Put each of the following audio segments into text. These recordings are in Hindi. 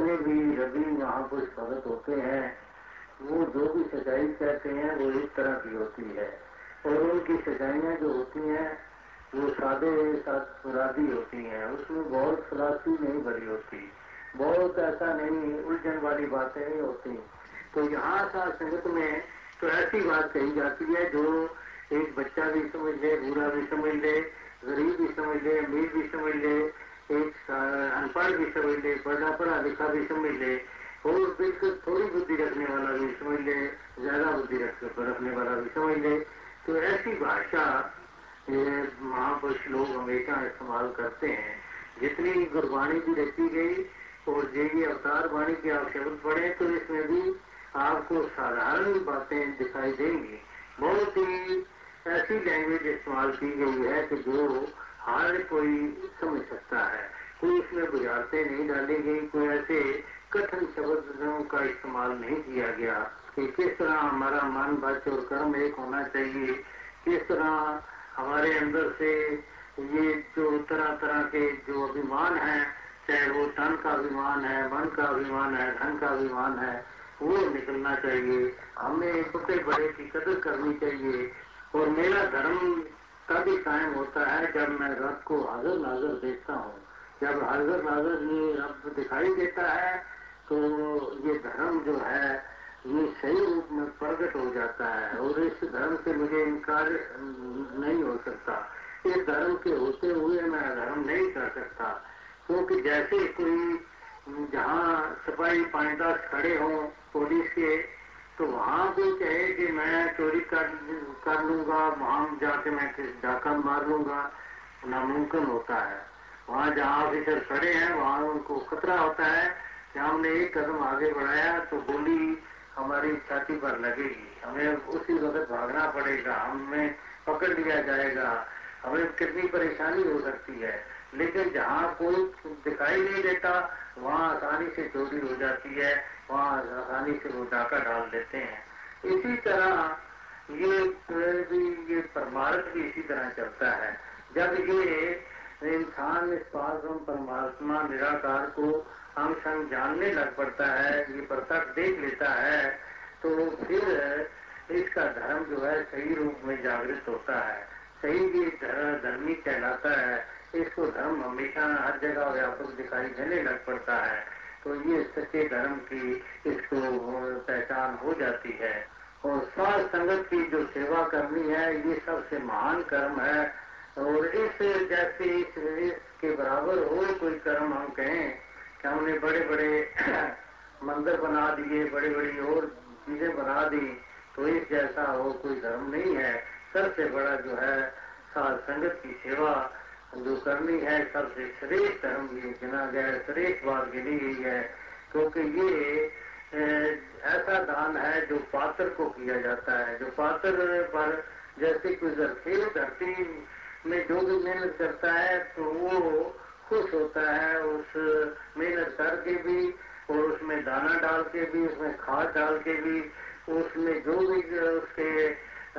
जितने भी रवि महापुरुष भगत होते हैं, वो जो भी सच्चाई कहते हैं, वो एक तरह की होती है। और उनकी सच्चाइयाँ जो होती हैं, वो सादे मुरादी होती हैं। उसमें बहुत फिलासफी नहीं भरी होती। बहुत ऐसा नहीं, उलझन वाली बातें नहीं होती। तो यहाँ सा संगत में तो ऐसी बात कही जाती है जो एक बच्चा भी समझ ले, बूढ़ा भी समझ ले, गरीब भी समझ ले, अमीर भी समझ ले एक अनपढ़ भी समझ ले पढ़ा पढ़ा लिखा भी समझ ले, और बिल्कुल थोड़ी बुद्धि रखने वाला भी समझ ले, ज़्यादा बुद्धि रखने वाला भी समझ ले। तो ऐसी भाषा महापुरुष लोग हमेशा इस्तेमाल करते हैं। जितनी गुरबाणी भी रखी गई, और ये अवतार वाणी के आप शब्द पढ़े तो इसमें भी आपको साधारण बातें दिखाई देंगी। बहुत ही ऐसी लैंग्वेज इस्तेमाल की गई है कि जो हर कोई समझ सकता है। कोई इसमें बुझारते नहीं डाली गई कोई ऐसे कठिन शब्दों का इस्तेमाल नहीं किया गया कि किस तरह हमारा मन बच और कर्म एक होना चाहिए। किस तरह हमारे अंदर से ये जो तरह तरह के जो अभिमान है, चाहे वो तन का अभिमान है, मन का अभिमान है, धन का अभिमान है, वो निकलना चाहिए। हमें छोटे बड़े की कदर करनी चाहिए। और मेरा धर्म तभी कायम होता है जब मैं रब को हाजिर नाजर देखता हूँ। जब हाजिर नाजर ये रब दिखाई देता है तो ये धर्म जो है, ये सही रूप में प्रकट हो जाता है और इस धर्म से मुझे इनकार नहीं हो सकता। इस धर्म के होते हुए मैं धर्म नहीं कर सकता, क्योंकि जैसे कोई जहाँ सिपाही पानीदास खड़े हों, पुलिस के तो वहाँ कोई कहे कि मैं चोरी कर कर लूँगा, वहाँ जाके मैं डाका मार लूँगा, नामुमकिन होता है। वहाँ जहाँ ऑफिसर खड़े हैं, वहाँ उनको खतरा होता है कि हमने एक कदम आगे बढ़ाया तो गोली हमारी छाती पर लगेगी। हमें उसी वक्त भागना पड़ेगा, हमें पकड़ लिया जाएगा। हमें कितनी परेशानी हो सकती है। लेकिन जहाँ कोई दिखाई नहीं देता, वहाँ आसानी से चोरी हो जाती है, वहाँ आसानी से वो डाका डाल देते हैं। इसी तरह ये भी ये परमार्थ भी इसी तरह चलता है। जब ये इंसान इस परमात्मा निराकार को अंग संग जानने लग पड़ता है, ये प्रत्यक्ष देख लेता है तो फिर इसका धर्म जो है सही रूप में जागृत होता है। सही भी धर्मी कहलाता है। इसको धर्म हमेशा हर जगह व्यापक दिखाई देने लग पड़ता है। तो ये सच्चे धर्म की इसको पहचान हो जाती है। और स्वास्थ्य संगत की जो सेवा करनी है ये सबसे महान कर्म है। और इस जैसे इस, इसके बराबर हो कोई कर्म हम कहें कि हमने बड़े बड़े मंदिर बना दिए बड़ी बड़ी और चीज़ें बना दी तो इस जैसा हो कोई धर्म नहीं है। सबसे बड़ा जो है साध संगत की सेवा जो करनी है सबसे श्रेष्ठ धर्म ये गिना गया है श्रेष्ठ बात गिनी गई है। क्योंकि ये ऐसा दान है जो पात्र को किया जाता है। जो पात्र पर जैसे कोई धरती में जो भी मेहनत करता है तो वो खुश होता है। उस मेहनत करके भी, और उसमें दाना डाल के भी, उसमें खाद डाल के भी, उसमें जो भी उसके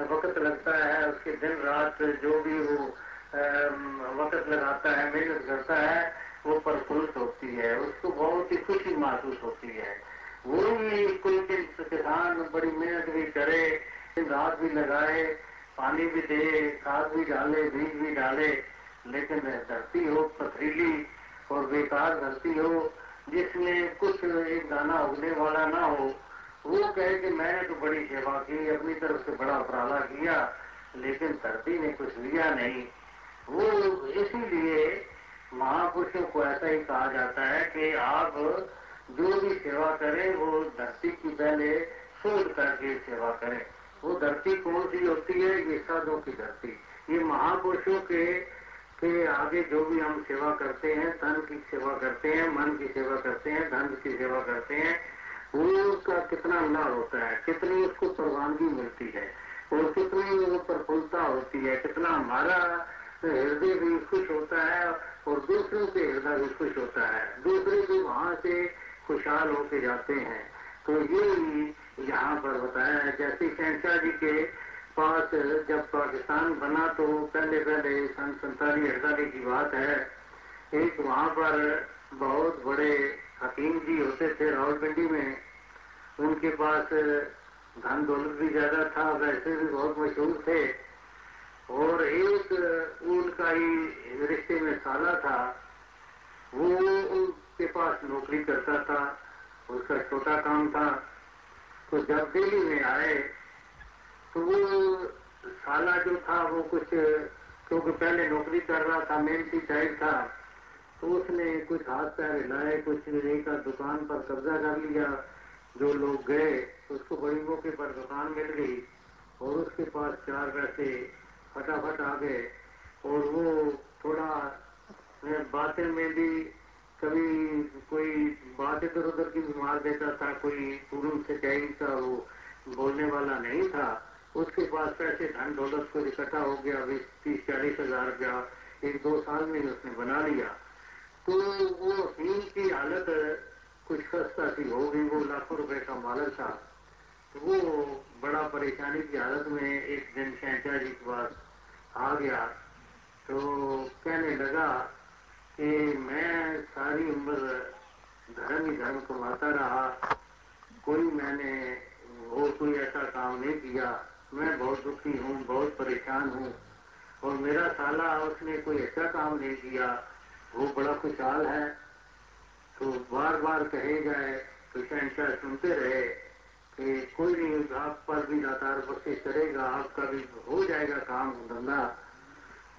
वक्त लगता है, उसके दिन, रात, जो भी वो वक्त लगाता है, मेहनत करता है, वो प्रफुल्लित होती है, उसको बहुत ही खुशी महसूस होती है। वो ही कोई किसान बड़ी मेहनत भी करे, रात भी लगाए, पानी भी दे, खाद भी डाले, बीज भी डाले, लेकिन धरती हो पथरीली और बेकार धरती हो, जिसमें कुछ एक दाना उगने वाला ना हो, वो कहे कि मैंने तो बड़ी सेवा की, अपनी तरफ़ से बड़ा उपराला किया, लेकिन धरती ने कुछ लिया नहीं। वो इसीलिए महापुरुषों को ऐसा ही कहा जाता है कि आप जो भी सेवा करें, वो धरती की पहले सोच करके सेवा करें। वो धरती कौन सी होती है? ये साधु की धरती। ये महापुरुषों के के आगे जो भी हम सेवा करते हैं तन की सेवा करते हैं, मन की सेवा करते हैं, धन की सेवा करते हैं, वो उसका कितना लाभ होता है? कितनी उसको प्रवानगी मिलती है? और कितनी वो प्रफुल्लता होती है? कितना हमारा हृदय भी खुश होता है और दूसरों के हृदय भी खुश होता है। दूसरे भी वहाँ से खुशहाल होके जाते हैं। तो ये यहाँ पर बताया है। जैसे शहशाह जी के पास जब पाकिस्तान बना तो पहले पहले सन सैतालीस अड़तालीस की बात है। एक वहाँ पर बहुत बड़े हकीम जी होते थे रावलपिंडी में। उनके पास धन दौलत भी ज़्यादा था वैसे भी बहुत मशहूर थे। और एक उनका ही रिश्ते में साला था, वो उनके पास नौकरी करता था, उसका छोटा काम था। तो जब दिल्ली में आए तो वो साला जो था, वो कुछ, क्योंकि पहले नौकरी कर रहा था मेहनती टाइप था तो उसने कुछ हाथ पैर हिलाए, कुछ एक दुकान पर कब्जा कर लिया। जो लोग गए, उसको बड़ी मौके पर दुकान मिल गई और उसके पास चार पैसे फटाफट आ गए और वो थोड़ा बातें में भी कभी कोई बात इधर उधर की मार देता था, कोई पूर्ण सच्चाई का वो बोलने वाला नहीं था। उसके पास पैसे धन दौलत को इकट्ठा हो गया बीस तीस, चालीस हज़ार रुपया एक दो साल में उसने बना लिया। तो वो नींद की हालत कुछ खस्ता सी हो गई, वो लाखों रुपए का मालक था। तो वो बड़ा परेशानी की हालत में एक दिन शहजा जी के पास आ गया। तो कहने लगा कि मैं सारी उम्र धर्म ही धर्म कमाता रहा। कोई मैंने और कोई ऐसा काम नहीं किया। मैं बहुत दुखी हूँ, बहुत परेशान हूँ। और मेरा साला उसने कोई ऐसा काम नहीं किया। वो बड़ा खुशहाल है। तो बार बार कहे जाए तो शहनशाह सुनते रहे। कोई नहीं आप पर भी दातार बख्शिश करेगा आपका भी हो जाएगा काम धंधा।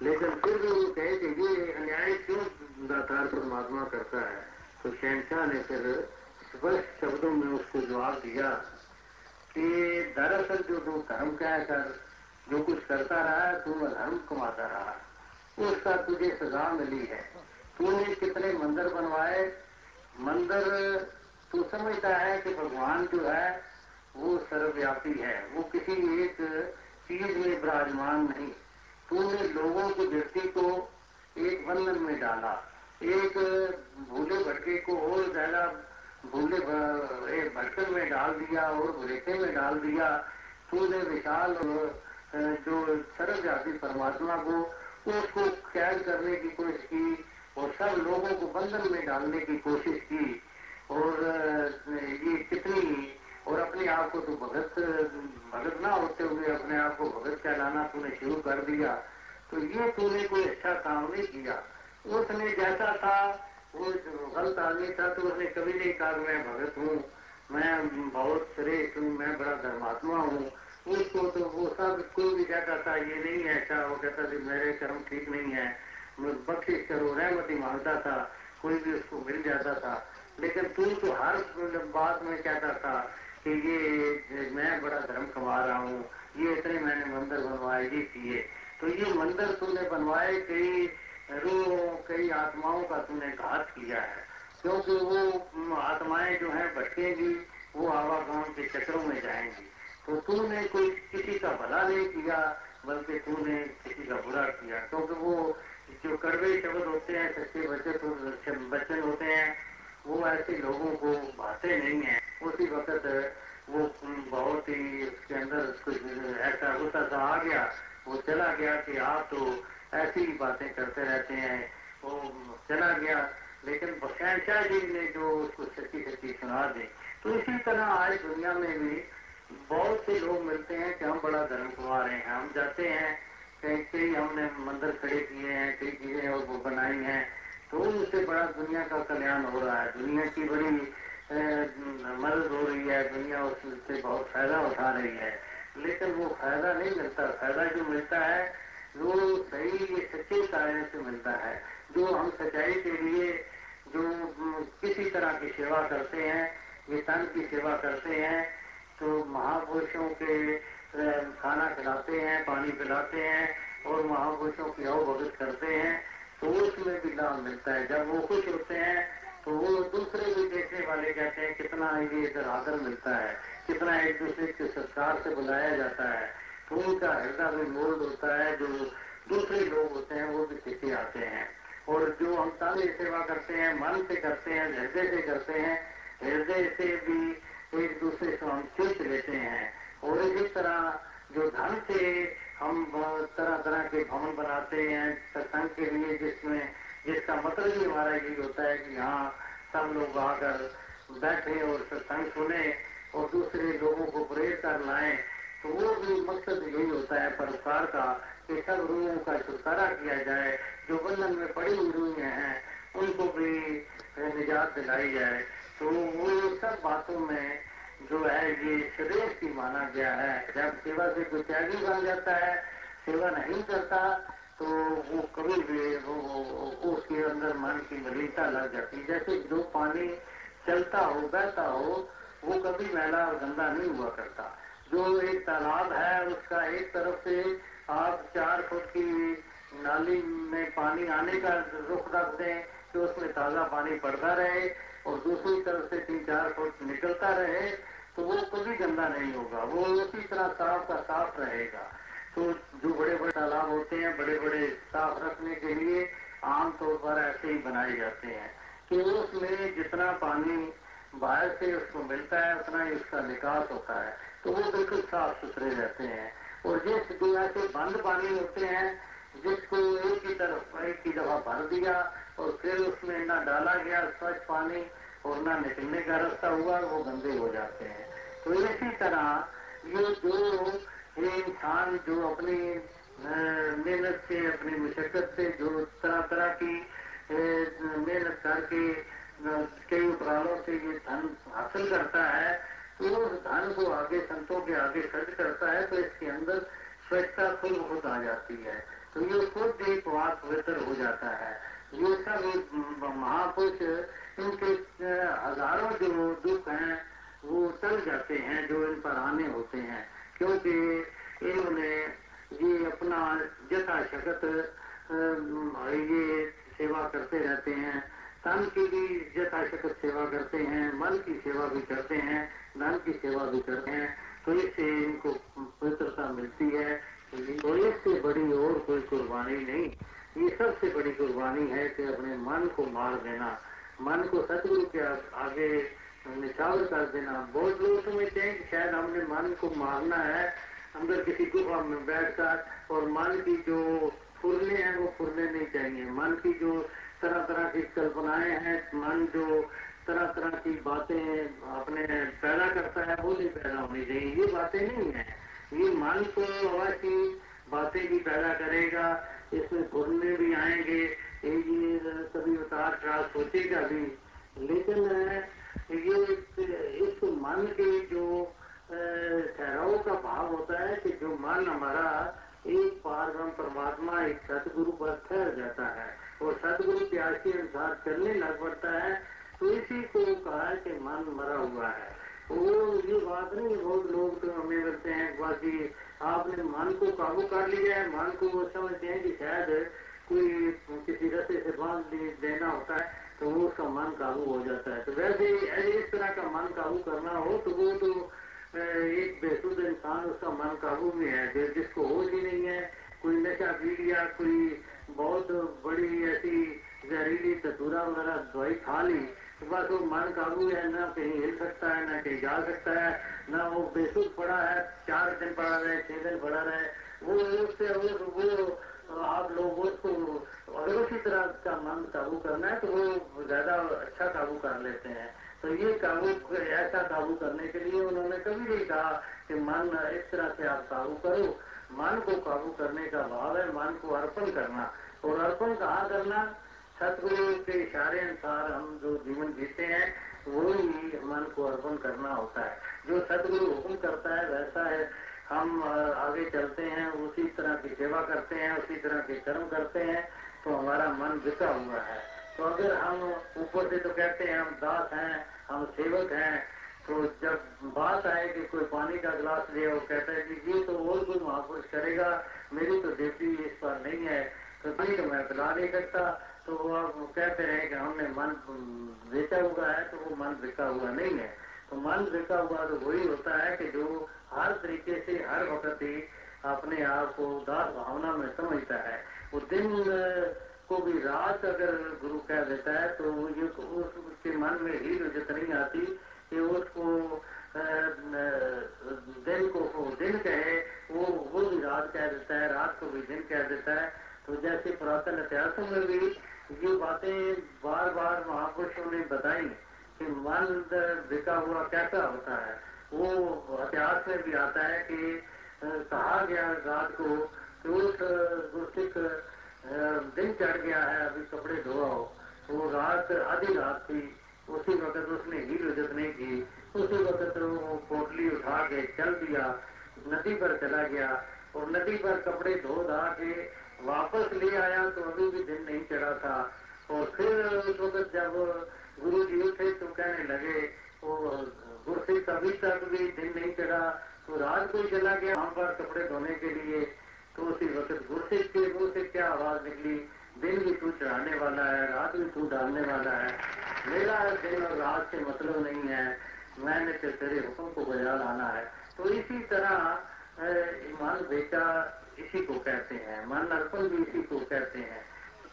लेकिन फिर भी वो कहे कि ये अन्याय क्यों दातार परमात्मा करता है? तो शहनशाह ने फिर स्पष्ट शब्दों में उसको जवाब दिया कि दरअसल जो तू धर्म कह कर जो कुछ करता रहा है, तू धर्म कमाता रहा। उसका तुझे सजा मिली है। तूने कितने मंदिर बनवाए? मंदिर, तू समझता है कि भगवान जो है वो सर्वव्यापी है। वो किसी एक चीज़ में विराजमान नहीं। तूने लोगों की दृष्टि को एक बंधन में डाला। एक भूले भटके को और ज़्यादा भूले भटकन में डाल दिया और भुलेखे में डाल दिया। तूने विशाल जो सर्वव्यापी परमात्मा को, उसको कैद करने की कोशिश की और सब लोगों को बंधन में डालने की कोशिश की। और ये कितनी और अपने आप को तो भगत भगत ना होते हुए अपने आप को भगत कहलाना तूने शुरू कर दिया। तो ये तूने कोई अच्छा काम नहीं किया। उसने जैसा था, वो गलत आदमी था तो उसने कभी नहीं कहा, मैं भगत हूँ, मैं बहुत श्रेष्ठ हूँ, मैं बड़ा धर्मात्मा हूँ। उसको तो वो सब कोई भी कहता था, ये नहीं है ऐसा वो कहता था, मेरे कर्म ठीक नहीं है बख्शिश करो, रहमती माँगता था, कोई भी उसको मिल जाता था। लेकिन तू तो हर बात में कहता था कि ये मैं बड़ा धर्म कमा रहा हूँ, ये इतने मैंने मंदिर बनवाए, ये किए। तो ये मंदिर तूने बनवाए, कई रूहों, कई आत्माओं का तुमने घात किया है। क्योंकि वो आत्माएँ जो है भटकेंगी वो आवागमन के चक्रों में जाएँगी। तो तूने कोई किसी का भला नहीं किया, बल्कि तूने किसी का बुरा किया। क्योंकि वो जो कड़वे शब्द होते हैं, सच्चे बच्चे बच्चन होते हैं वो ऐसे लोगों को भाते नहीं है। उसी वक्त वो बहुत ही उसके अंदर कुछ ऐसा गुस्सा सा आ गया। वो चला गया कि आप तो ऐसी ही बातें करते रहते हैं। वो चला गया। लेकिन शहनशाह जी ने जो उसको सच्ची सच्ची सुना दी। तो इसी तरह आज दुनिया में भी बहुत से लोग मिलते हैं कि हम बड़ा धर्म कुमा रहे हैं। हम जाते हैं कहीं कई हमने मंदिर खड़े किए हैं कई चीज़ें और वो बनाई हैं। तो उससे बड़ा दुनिया का कल्याण हो रहा है। दुनिया की बड़ी मदद हो रही है। दुनिया उससे बहुत फ़ायदा उठा रही है। लेकिन वो फ़ायदा नहीं मिलता। फ़ायदा जो मिलता है, वो सही सच्चे कार्य से मिलता है। जो हम सच्चाई के लिए, जो किसी तरह की सेवा करते हैं तन की सेवा करते हैं तो महापुरुषों के खाना खिलाते हैं, पानी पिलाते हैं, और महापुरुषों की अव भगत करते हैं तो उसमें भी लाभ मिलता है। जब वो खुश होते हैं तो वो दूसरे भी देखने वाले कहते हैं, कितना ये इधर आदर मिलता है, कितना एक दूसरे के संस्कार से बुलाया जाता है। तो उनका हृदय में मोल्ड होता है, जो दूसरे लोग होते हैं, वो भी सीखे आते हैं। और जो हम सारे सेवा करते हैं, मन से करते हैं, हृदय से करते हैं, हृदय से भी एक दूसरे से हम चुच लेते हैं। और इसी तरह जो धन से हम तरह तरह के भवन बनाते हैं, सत्संग के लिए, जिसमें, जिसका मतलब ही हमारा यही होता है कि यहाँ सब लोग आकर बैठे और सत्संग सुने और दूसरे लोगों को प्रेर कर लाए तो वो भी मकसद यही होता है परोपकार का कि सब रूहों का छुटकारा किया जाए, जो बंधन में पड़ी हुई रूहें हैं, उनको भी निजात दिलाई जाए। तो वो सब बातों में जो है ये श्रेष्ठ की माना गया है। जब सेवा से कोई त्यागी बन जाता है सेवा नहीं करता तो वो कभी भी वो, वो उसके अंदर मन की मलिनता लग जाती है। जैसे जो पानी चलता हो बहता हो वो कभी मैला और गंदा नहीं हुआ करता। जो एक तालाब है उसका एक तरफ़ से आप चार फुट की नाली में पानी आने का रुख रख दें कि उसमें ताज़ा पानी पड़ता रहे और दूसरी तरफ़ से तीन चार फुट निकलता रहे तो वो कभी गंदा नहीं होगा। वो उसी तरह साफ़ का साफ़ रहेगा। तो जो बड़े बड़े तालाब होते हैं बड़े बड़े साफ़ रखने के लिए आमतौर पर ऐसे ही बनाए जाते हैं कि उसमें जितना पानी बाहर से उसको मिलता है, उतना ही उसका निकास होता है। तो वो बिल्कुल साफ़ सुथरे रहते हैं। और जिस दुनिया से बंद पानी होते हैं, जिसको एक ही तरफ़ एक ही दफ़ा भर दिया और फिर उसमें न डाला गया स्वच्छ पानी और न निकलने का रास्ता हुआ, वो गंदे हो जाते हैं। तो इसी तरह ये जो ये इंसान जो अपनी मेहनत से, अपनी मुशक्कत से, जो तरह तरह की मेहनत करके कई उपरालों से ये धन हासिल करता है तो उस धन को आगे, संतों के आगे खर्च करता है तो इसके अंदर स्वच्छता खुद खुद आ जाती है। तो ये खुद एक वाक पवित्र हो जाता है। ये सब महापुरुष, इनके हज़ारों जो दुख हैं, वो टल जाते हैं, जो इन पर आने होते हैं। क्योंकि इन्होंने ये अपना जथा शकत ये सेवा करते रहते हैं। तन की भी जथा शकत सेवा करते हैं, मन की सेवा भी करते हैं, धन की सेवा भी करते हैं। तो इससे इनको पवित्रता मिलती है। तो इससे बड़ी और कोई कुर्बानी नहीं। ये सबसे बड़ी कुर्बानी है कि अपने मन को मार देना, मन को सतगुरु के आगे निछावर कर देना। बहुत लोग समझते हैं कि शायद हमने मन को मारना है, अंदर किसी गुफा में बैठकर, और मन की जो फुरने हैं वो फुरने नहीं चाहिए मन की जो तरह तरह की कल्पनाएँ हैं, मन जो तरह तरह की बातें अपने पैदा करता है, वो नहीं पैदा होनी चाहिए ये बातें नहीं है। ये मन तो अवश्य बातें भी पैदा करेगा। इसमें फुरने भी आएँगे ये कभी उतार चढ़ाव सोचेगा भी। लेकिन ये इस मन के जो ठहराव का भाव होता है कि जो मन हमारा एक पारब्रह्म परमात्मा, एक सतगुरु पर ठहर जाता है, और सदगुरु के अनुसार चलने लग पड़ता है तो इसी को कहा कि मन मरा हुआ है। वो ये बात नहीं, बहुत लोग तो हमें करते हैं बाकी आपने मन को काबू कर लिया है, मन को वो समझते हैं कि शायद कोई किसी रस्ते से बाँध देना होता है तो वो उसका मन काबू हो जाता है। तो वैसे इस तरह का मन काबू करना हो तो वो तो एक बेसुद इंसान उसका मन काबू में है जिसको होश ही नहीं है, कोई नशा पी लिया, कोई बहुत बड़ी ऐसी जहरीली तदूरा वगैरह दवाई खा ली बस वो मन काबू है, ना कहीं हिल सकता है, ना कहीं जा सकता है, ना वो बेसुध पड़ा है, चार दिन पड़ा रहे, छह दिन पड़ा रहे, वो उससे वो, आप लोग उसको अगर उसी तरह का मन काबू करना है तो वो ज़्यादा अच्छा काबू कर लेते हैं। तो ये काबू, ऐसा काबू करने के लिए उन्होंने कभी नहीं कहा कि मन इस तरह से आप काबू करो। मन को काबू करने का भाव है, मन को अर्पण करना। और अर्पण कहाँ करना? सतगुरु के इशारे अनुसार हम जो जीवन जीते हैं वो ही मन को अर्पण करना होता है। जो सतगुरु हुक्म करता है वैसा है, हम आगे चलते हैं, उसी तरह की सेवा करते हैं, उसी तरह के कर्म करते हैं तो हमारा मन बिका हुआ है। तो अगर हम ऊपर से तो कहते हैं, हम दास हैं, हम सेवक हैं तो जब बात आए कि कोई पानी का गिलास ले और कहता है कि ये तो और कोई महापुरुष करेगा, मेरी तो ड्यूटी इस पर नहीं है। तो तो मैं पिला नहीं सकता तो वो कहते रहे कि हमने मन बेचा हुआ है तो वो मन बिका हुआ नहीं है। तो मन बिका हुआ तो वही होता है कि जो हर तरीके से, हर वक्त ही अपने आप को उदास भावना में समझता है। वो दिन को भी रात अगर गुरु कह देता है तो ये उसके मन में ही रुजत नहीं आती कि उसको दिन को दिन कहे, वो वो भी रात कह देता है, रात को भी दिन कह देता है। तो जैसे पुरातन इतिहासों में भी ये बातें बार बार महापुरुषों ने बताई कि मन बिका हुआ कैसा होता है। वो इतिहास में भी आता है कि कहा गया रात को दिन चढ़ गया है, अभी कपड़े धोआओ वो रात, आधी रात थी। उसी वक्त उसने हील उजत नहीं की। उसी वक्त वो पोटली उठा के चल दिया। नदी पर चला गया और नदी पर कपड़े धो धा के वापस ले आया तो अभी भी दिन नहीं चढ़ा था। और फिर उस वक्त जब गुरु जी उठे तो कहने लगे वो गुरसिख अभी तक भी दिन नहीं चढ़ा तो रात को चला गया वहाँ पर कपड़े धोने के लिए। तो उसी वक्त गुरसिख के मुँह से क्या आवाज़ निकली? दिन भी तू चढ़ाने वाला है, रात भी तू डालने वाला है। मेरा दिन और रात से मतलब नहीं है। मैंने तो तेरे हुक्म को बजा लाना है। तो इसी तरह ईमान बेटा इसी को कहते हैं। मन अर्पण भी इसी को कहते हैं।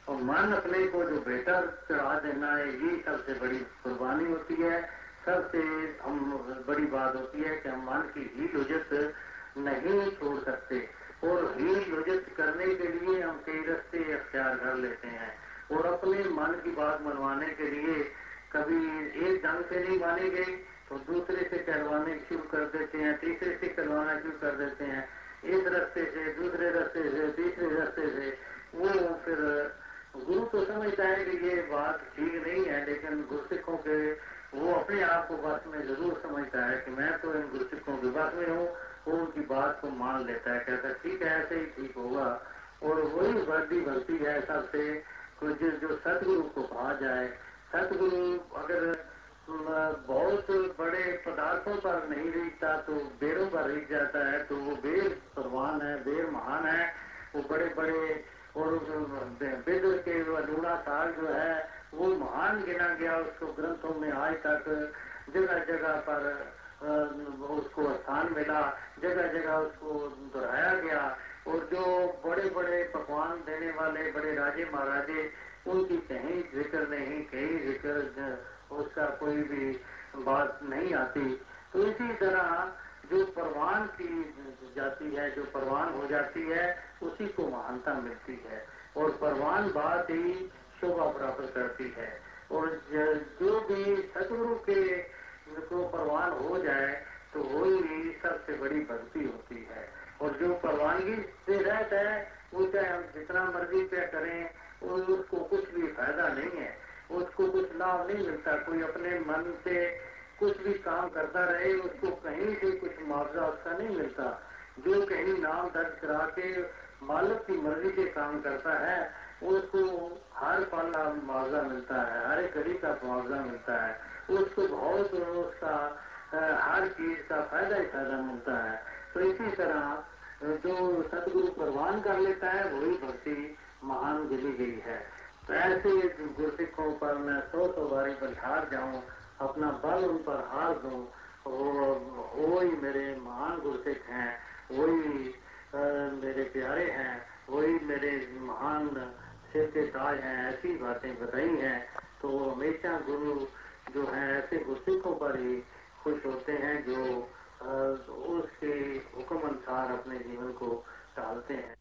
और मन अपने को जो बेहतर चढ़ा देना है, ये सबसे बड़ी कुर्बानी होती है। सबसे हम बड़ी बात होती है कि हम मन की ही लुजत नहीं छोड़ सकते। और ही लुजत करने के लिए हम कई रस्ते अख्तियार कर लेते हैं। और अपने मन की बात मनवाने के लिए कभी एक ढंग से नहीं मानी गई तो दूसरे से करवाने शुरू कर देते हैं, तीसरे से करवाना शुरू कर देते हैं। एक रास्ते से, दूसरे रास्ते से, तीसरे रास्ते से। वो फिर गुरु तो समझता है कि ये बात ठीक नहीं है, लेकिन गुरसिखों के वो अपने आप को बस में ज़रूर समझता है कि मैं तो इन गुरसिखों के बस में हूँ, वो उनकी बात को मान लेता है, कहता ठीक है, ऐसे ही ठीक होगा। और वही वर्दी बनती है सबसे कुछ जो सतगुरु को कहा जाए, सतगुरु अगर बहुत बड़े पदार्थों पर नहीं रीतता तो बेरों पर रीत जाता है तो वो बेर परवान है बेर महान है, वो बड़े बड़े और बेदर के लूड़ा साग जो है, वो महान गिना गया उसको ग्रंथों में आज तक। जगह जगह पर उसको स्थान मिला, जगह जगह उसको दोहराया गया। और जो बड़े बड़े पकवान देने वाले, बड़े राजे महाराजे, उनकी कहीं ज़िक्र नहीं, कहीं ज़िक्र उसका कोई भी बात नहीं आती। तो इसी तरह जो परवान की जाती है, जो परवान हो जाती है, उसी को महानता मिलती है। और परवान बात ही शोभा प्राप्त करती है। और जो भी सदगुरु के को परवान हो जाए तो वही सबसे बड़ी भक्ति होती है। और जो परवानगी से रहता है वो चाहे हम जितना मर्ज़ी पे करें उसको कुछ भी फ़ायदा नहीं है उसको कुछ लाभ नहीं मिलता। कोई अपने मन से कुछ भी काम करता रहे, उसको कहीं से कुछ मुआवजा उसका नहीं मिलता। जो कहीं नाम दर्ज करा के मालिक की मर्ज़ी से काम करता है, उसको हर पल मुआवजा मिलता है, हर एक घड़ी का मुआवजा मिलता है। उसको बहुत उसका हर चीज़ का फ़ायदा ही फ़ायदा मिलता है। तो इसी तरह, जो सदगुरु प्रवान कर लेता है, वही भक्ति महान गिनी गई है। तो ऐसे गुरसिखों पर मैं सौ सौ बारी बलिहार जाऊँ, अपना बल उन पर हार दूँ वही मेरे महान गुरसिख हैं, वही मेरे प्यारे हैं, वही मेरे महान सिर के ताज हैं, ऐसी बातें बताई हैं तो हमेशा गुरु जो है, ऐसे गुरसिखों पर ही खुश होते हैं, जो उसके हुक्म अनुसार अपने जीवन को टालते हैं।